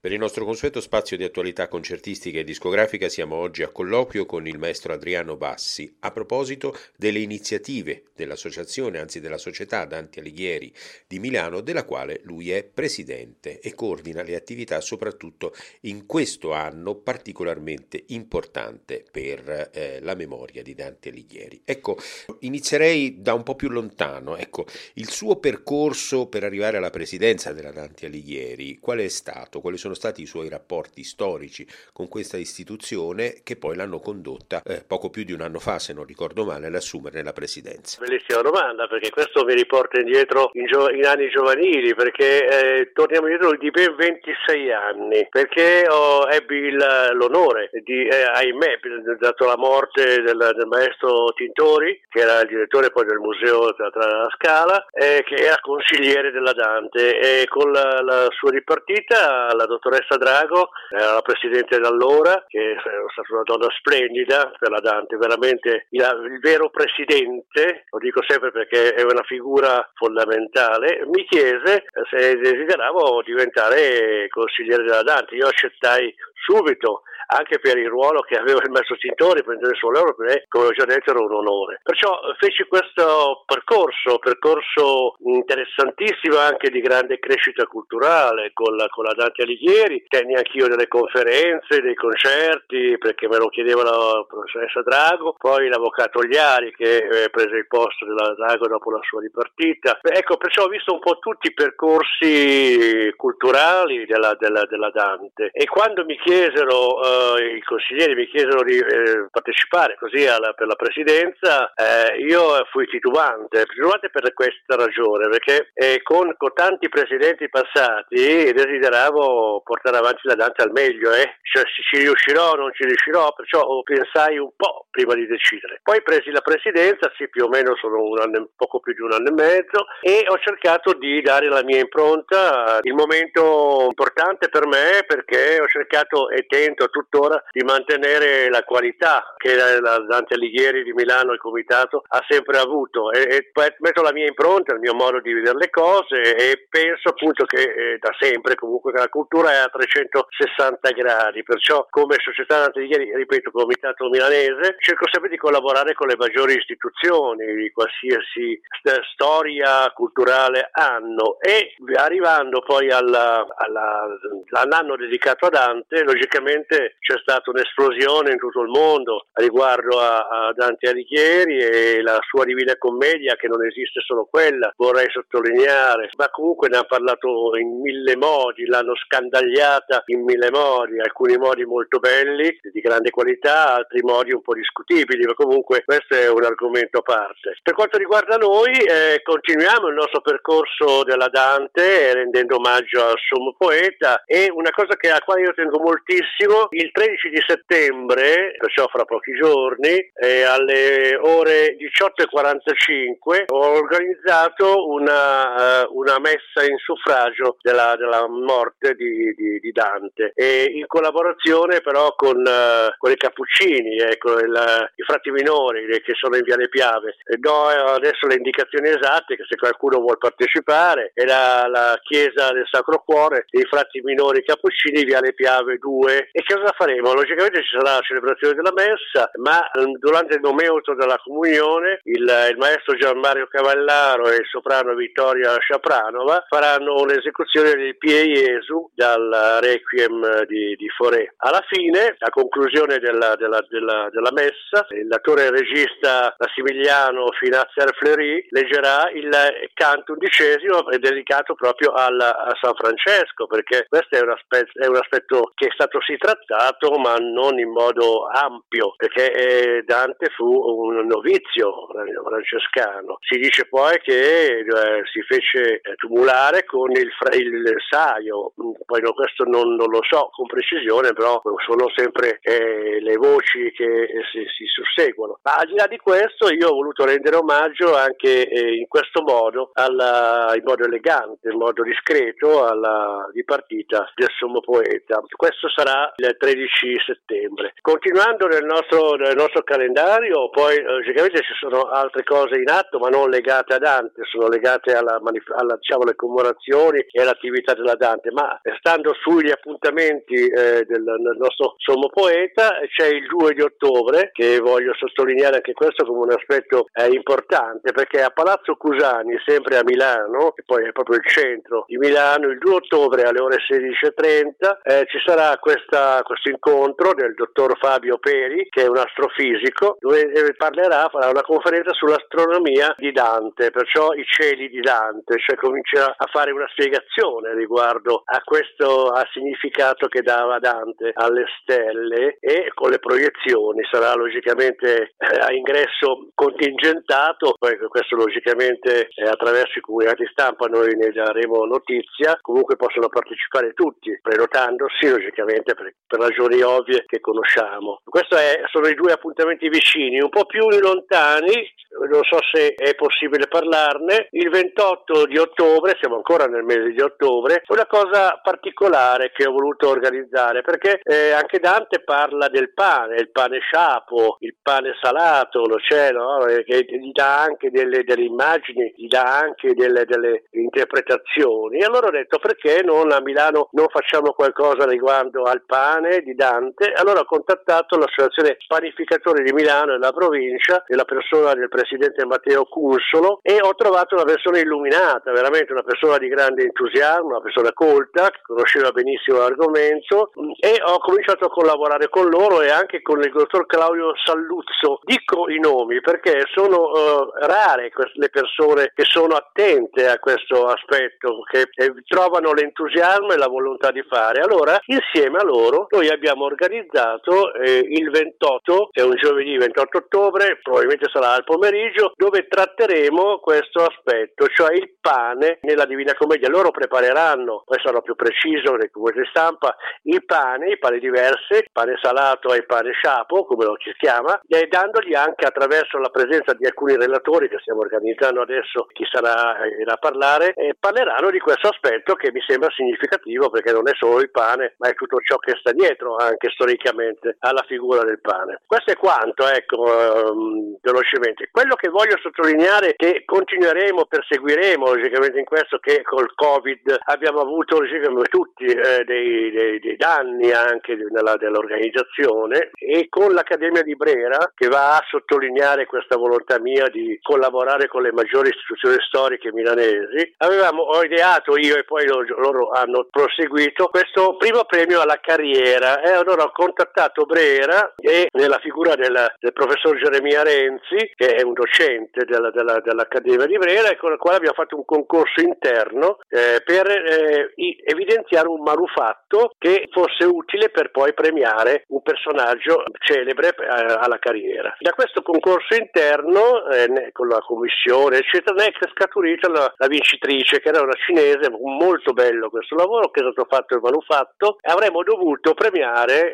Per il nostro consueto spazio di attualità concertistica e discografica siamo oggi a colloquio con il maestro Adriano Bassi a proposito delle iniziative dell'associazione, anzi della società Dante Alighieri di Milano, della quale lui è presidente e coordina le attività soprattutto in questo anno particolarmente importante per eh, la memoria di Dante Alighieri. Ecco, inizierei da un po' più lontano. Ecco, il suo percorso per arrivare alla presidenza della Dante Alighieri, qual è stato? Quali sono sono stati i suoi rapporti storici con questa istituzione che poi l'hanno condotta eh, poco più di un anno fa, se non ricordo male, ad assumere la presidenza. Bellissima domanda perché questo mi riporta indietro in, gio- in anni giovanili perché eh, torniamo indietro di ben 26 anni perché ho, ebbi il, l'onore di, eh, ahimè, dato la morte del, del, maestro Tintori che era il direttore poi del museo teatrale della Scala eh, che era consigliere della Dante e con la, la sua dipartita la dottoressa Drago, era la presidente d'allora, che è stata una donna splendida per la Dante, veramente il, il vero presidente, lo dico sempre perché è una figura fondamentale, mi chiese se desideravo diventare consigliere della Dante. Io accettai subito anche per il ruolo che aveva il maestro Tintori, prendere il suo lavoro per me, come ho già detto, era un onore. Perciò feci questo percorso, percorso interessantissimo anche di grande crescita culturale con la, con la Dante Alighieri, tenni anch'io delle conferenze, dei concerti, perché me lo chiedeva la professoressa Drago, poi l'avvocato Ogliari che eh, prese il posto della Drago dopo la sua ripartita. Ecco, perciò ho visto un po' tutti i percorsi culturali della, della, della Dante e quando mi chiesero eh, i consiglieri mi chiesero di eh, partecipare così alla, per la presidenza, eh, io fui titubante, titubante per questa ragione, perché eh, con, con, tanti presidenti passati desideravo portare avanti la Dante al meglio, eh. cioè se ci riuscirò o non ci riuscirò, perciò pensai un po' prima di decidere. Poi presi la presidenza, sì più o meno sono un anno, poco più di un anno e mezzo, e ho cercato di dare la mia impronta, il momento importante per me perché ho cercato e tento tutto tuttora di mantenere la qualità che la Dante Alighieri di Milano, il comitato, ha sempre avuto. E, e metto la mia impronta, il mio modo di vedere le cose e penso appunto che eh, da sempre comunque la cultura è a 360 gradi, perciò come società Dante Alighieri, ripeto, comitato milanese, cerco sempre di collaborare con le maggiori istituzioni di qualsiasi st- storia culturale hanno e arrivando poi alla, alla, all'anno dedicato a Dante, logicamente c'è stata un'esplosione in tutto il mondo riguardo a, a Dante Alighieri e la sua Divina Commedia che non esiste solo quella, vorrei sottolineare, ma comunque ne ha parlato in mille modi, l'hanno scandagliata in mille modi, alcuni modi molto belli, di grande qualità, altri modi un po' discutibili, ma comunque questo è un argomento a parte. Per quanto riguarda noi, eh, continuiamo il nostro percorso della Dante rendendo omaggio al sommo poeta e una cosa che, alla quale io tengo moltissimo, il 13 di settembre, perciò fra pochi giorni, eh, alle ore 18.45 ho organizzato una, uh, una messa in suffragio della, della morte di, di, di, Dante in collaborazione però con, uh, con i Cappuccini, ecco, il, i frati minori che sono in Viale Piave. Do adesso le indicazioni esatte che se qualcuno vuole partecipare è la, la chiesa del Sacro Cuore dei frati minori Cappuccini Viale Piave 2 e cosa faremo? Logicamente ci sarà la celebrazione della messa, ma ehm, durante il momento della comunione il, il maestro Gian Mario Cavallaro e il soprano Vittoria Sciapranova faranno un'esecuzione del Pie Jesu dal Requiem di, di Foré. Alla fine, a conclusione della, della, della, della messa, l'attore e regista Massimiliano Finazzer Fleury leggerà il canto undicesimo dedicato proprio al, a San Francesco, perché questo è un aspetto, è un aspetto che è stato sì trattato usato ma non in modo ampio perché eh, Dante fu un novizio francescano. Si dice poi che eh, si fece tumulare con il, il saio, poi no, questo non, non, lo so con precisione, però sono sempre eh, le voci che si, si, susseguono. Ma al di là di questo io ho voluto rendere omaggio anche eh, in questo modo, alla, in modo elegante, in modo discreto alla dipartita del sommo poeta. Questo sarà il 13 16 settembre. Continuando nel nostro, nel nostro calendario, poi logicamente ci sono altre cose in atto, ma non legate a Dante, sono legate alla, alla, diciamo, alle commemorazioni e all'attività della Dante, ma stando sugli appuntamenti eh, del, del, nostro sommo poeta c'è il 2 di ottobre, che voglio sottolineare anche questo come un aspetto eh, importante, perché a Palazzo Cusani, sempre a Milano, che poi è proprio il centro di Milano, il 2 ottobre alle ore 16.30 eh, ci sarà questa, questo incontro del dottor Fabio Peri, che è un astrofisico, dove parlerà, farà una conferenza sull'astronomia di Dante, perciò i cieli di Dante, cioè comincia a fare una spiegazione riguardo a questo a significato che dava Dante alle stelle e con le proiezioni sarà logicamente eh, a ingresso contingentato, poi questo logicamente eh, attraverso i comunicati stampa noi ne daremo notizia, comunque possono partecipare tutti prenotandosi logicamente per, per ragioni ovvie che conosciamo. Questi sono i due appuntamenti vicini, un po' più lontani non so se è possibile parlarne. Il 28 di ottobre, siamo ancora nel mese di ottobre, una cosa particolare che ho voluto organizzare perché eh, anche Dante parla del pane, il pane sciapo, il pane salato, lo c'è, no? che gli dà anche delle, delle immagini, gli dà anche delle, delle, interpretazioni. E allora ho detto perché non a Milano non facciamo qualcosa riguardo al pane di Dante? Allora ho contattato l'associazione panificatori di Milano e la provincia e la persona del presidente Matteo Cursolo e ho trovato una persona illuminata, veramente una persona di grande entusiasmo, una persona colta che conosceva benissimo l'argomento e ho cominciato a collaborare con loro e anche con il dottor Claudio Salluzzo. Dico i nomi perché sono uh, rare le persone che sono attente a questo aspetto, che trovano l'entusiasmo e la volontà di fare. Allora, insieme a loro, noi abbiamo organizzato eh, il 28, che è un giovedì 28 ottobre, probabilmente sarà al pomeriggio, dove tratteremo questo aspetto, cioè il pane nella Divina Commedia. Loro prepareranno, poi sarò più preciso nel di stampa, il pane, i pane diversi, pane salato e pane sciapo, come lo si chiama, e dandogli anche attraverso la presenza di alcuni relatori che stiamo organizzando adesso, chi sarà eh, a parlare, eh, parleranno di questo aspetto che mi sembra significativo perché non è solo il pane, ma è tutto ciò che sta dietro anche storicamente alla figura del pane. Questo è quanto, ecco, ehm, velocemente. Quello che voglio sottolineare è che continueremo, perseguiremo logicamente in questo che col Covid abbiamo avuto logicamente tutti eh, dei, dei, dei, danni anche nella, dell'organizzazione e con l'Accademia di Brera che va a sottolineare questa volontà mia di collaborare con le maggiori istituzioni storiche milanesi, avevamo, ho ideato io e poi loro, loro hanno proseguito questo primo premio alla carriera e allora ho contattato Brera e nella figura del, del professor Geremia Renzi che è un docente della, della, dell'Accademia di Brera e con il quale abbiamo fatto un concorso interno eh, per eh, evidenziare un manufatto che fosse utile per poi premiare un personaggio celebre eh, alla carriera. Da questo concorso interno, eh, con la commissione, eccetera, ne è scaturita la, la, vincitrice, che era una cinese, molto bello questo lavoro, che è stato fatto il manufatto, e avremmo dovuto premiare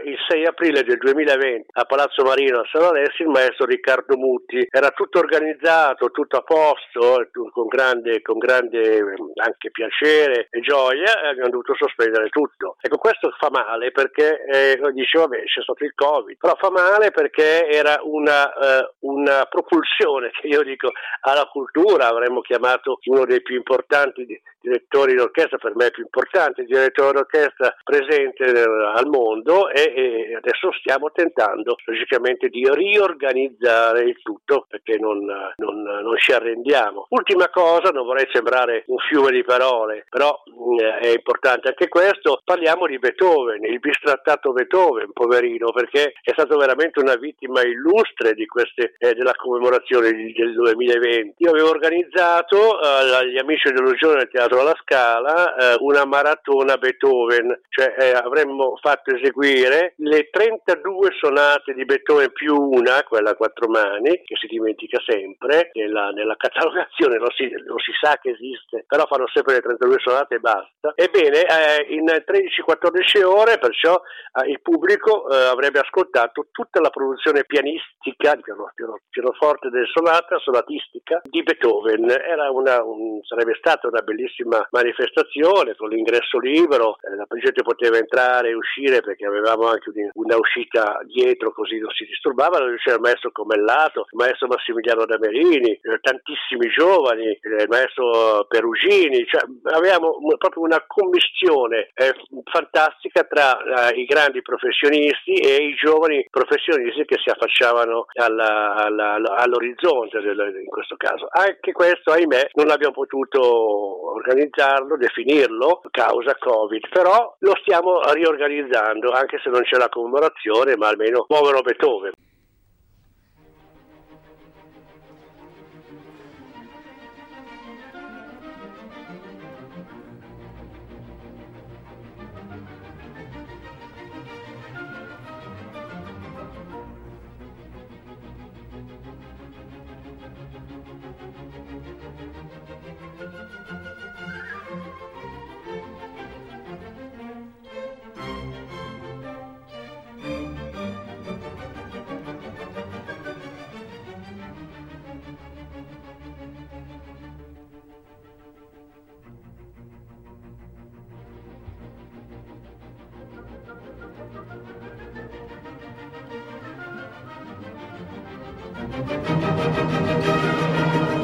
il 6 aprile del 2020 a Palazzo Marino a San Alessio il maestro Riccardo Mutti. Era tutto tutto organizzato, tutto a posto, con grande, con grande anche piacere e gioia, e abbiamo dovuto sospendere tutto. Ecco, questo fa male perché eh, dice, vabbè, c'è stato il Covid, però fa male perché era una, eh, una propulsione che io dico alla cultura, avremmo chiamato uno dei più importanti direttori d'orchestra, per me più importante direttore d'orchestra presente al mondo e, e adesso stiamo tentando logicamente di riorganizzare il tutto perché non, non, non, ci arrendiamo. Ultima cosa, non vorrei sembrare un fiume di parole, però mh, mm, è importante anche questo, parliamo di Beethoven, il bistrattato Beethoven, poverino, perché è stato veramente una vittima illustre queste, eh, della commemorazione del 2020. Io avevo organizzato eh, agli amici dell'illusione del Teatro alla Scala eh, una maratona Beethoven, cioè eh, avremmo fatto eseguire le 32 sonate di Beethoven più una, quella a quattro mani, che si dimentica dimentica sempre, nella, nella catalogazione lo si, lo si, sa che esiste, però fanno sempre le 32 sonate e basta. Ebbene, eh, in 13-14 ore perciò eh, il pubblico eh, avrebbe ascoltato tutta la produzione pianistica, piano, piano, pianoforte del sonata, sonatistica di Beethoven. Una, un, sarebbe stata una bellissima bellissima manifestazione con l'ingresso libero, eh, la gente poteva entrare e uscire perché avevamo anche una uscita dietro così non si disturbava, c'era il maestro Comellato, il maestro Massimiliano Damerini, eh, tantissimi giovani, il maestro Perugini, cioè, avevamo proprio una commistione eh, fantastica tra eh, i grandi professionisti e i giovani professionisti che si affacciavano alla, alla, all'orizzonte del, in questo caso. Anche questo, ahimè, non abbiamo potuto organizzarlo, definirlo, causa Covid, però lo stiamo riorganizzando, anche se non c'è la commemorazione, ma almeno muovono Beethoven. Thank you.